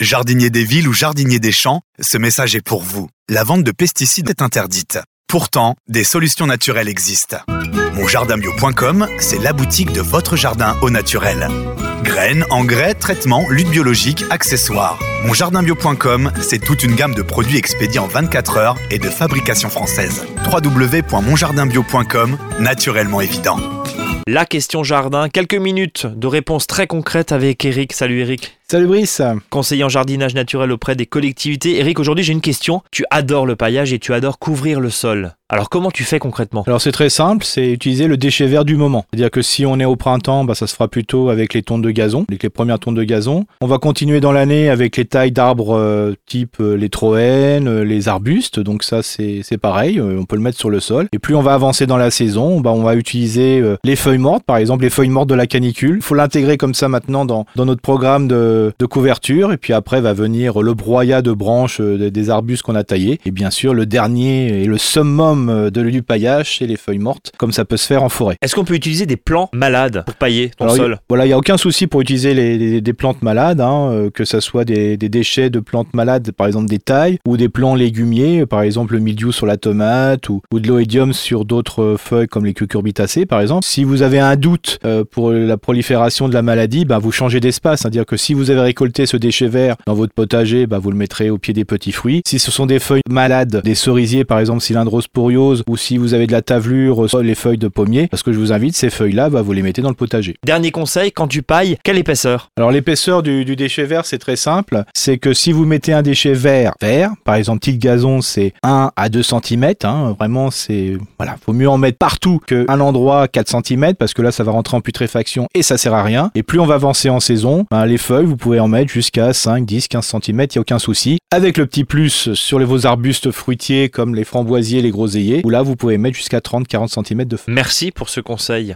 Jardinier des villes ou jardinier des champs, ce message est pour vous. La vente de pesticides est interdite. Pourtant, des solutions naturelles existent. Monjardinbio.com, c'est la boutique de votre jardin au naturel. Graines, engrais, traitements, lutte biologique, accessoires. Monjardinbio.com, c'est toute une gamme de produits expédiés en 24 heures et de fabrication française. www.monjardinbio.com, naturellement évident. La question jardin, quelques minutes de réponses très concrètes avec Eric. Salut Eric. Salut Brice Conseiller en jardinage naturel auprès des collectivités. Eric, aujourd'hui j'ai une question. Tu adores le paillage et tu adores couvrir le sol. Alors comment tu fais concrètement? Alors c'est très simple, c'est utiliser le déchet vert du moment. C'est-à-dire que si on est au printemps, bah, ça se fera plutôt avec les tontes de gazon, avec les premières tontes de gazon. On va continuer dans l'année avec les tailles d'arbres euh, type euh, les troènes, euh, les arbustes, donc ça c'est pareil, on peut le mettre sur le sol. Et plus on va avancer dans la saison, bah, on va utiliser les feuilles mortes, par exemple les feuilles mortes de la canicule. Il faut l'intégrer comme ça maintenant dans, dans notre programme de de, couverture. Et puis après va venir le broyat de branches euh, des arbustes qu'on a taillés. Et bien sûr, le dernier et le summum euh, de du paillage, c'est les feuilles mortes, comme ça peut se faire en forêt. Est-ce qu'on peut utiliser des plants malades pour pailler ton sol? Voilà, il n'y a aucun souci pour utiliser les, des plantes malades, hein, euh, que ce soit des, déchets de plantes malades, par exemple des tailles, ou des plants légumiers, par exemple le mildiou sur la tomate, ou, de l'oïdium sur d'autres feuilles comme les cucurbitacées, par exemple. Si vous avez un doute pour la prolifération de la maladie, ben, vous changez d'espace. C'est-à-dire que si vous avez récolter ce déchet vert dans votre potager, bah, vous le mettrez au pied des petits fruits. Si ce sont des feuilles malades, des cerisiers par exemple cylindrosporiose, ou si vous avez de la tavelure, les feuilles de pommier, parce que je vous invite, ces feuilles-là, bah, vous les mettez dans le potager. Dernier conseil, quand tu pailles, quelle épaisseur? Alors l'épaisseur du, déchet vert, c'est très simple. C'est que si vous mettez un déchet vert, vert, par exemple petit gazon, c'est 1 à 2 cm. Hein, vraiment, c'est voilà, faut mieux en mettre partout qu'un endroit 4 cm parce que là, ça va rentrer en putréfaction et ça sert à rien. Et plus on va avancer en saison, bah, les feuilles, vous pouvez en mettre jusqu'à 5, 10, 15 cm, il n'y a aucun souci. Avec le petit plus sur les, vos arbustes fruitiers comme les framboisiers, les groseilliers, où là vous pouvez mettre jusqu'à 30, 40 cm de feuilles. Merci pour ce conseil.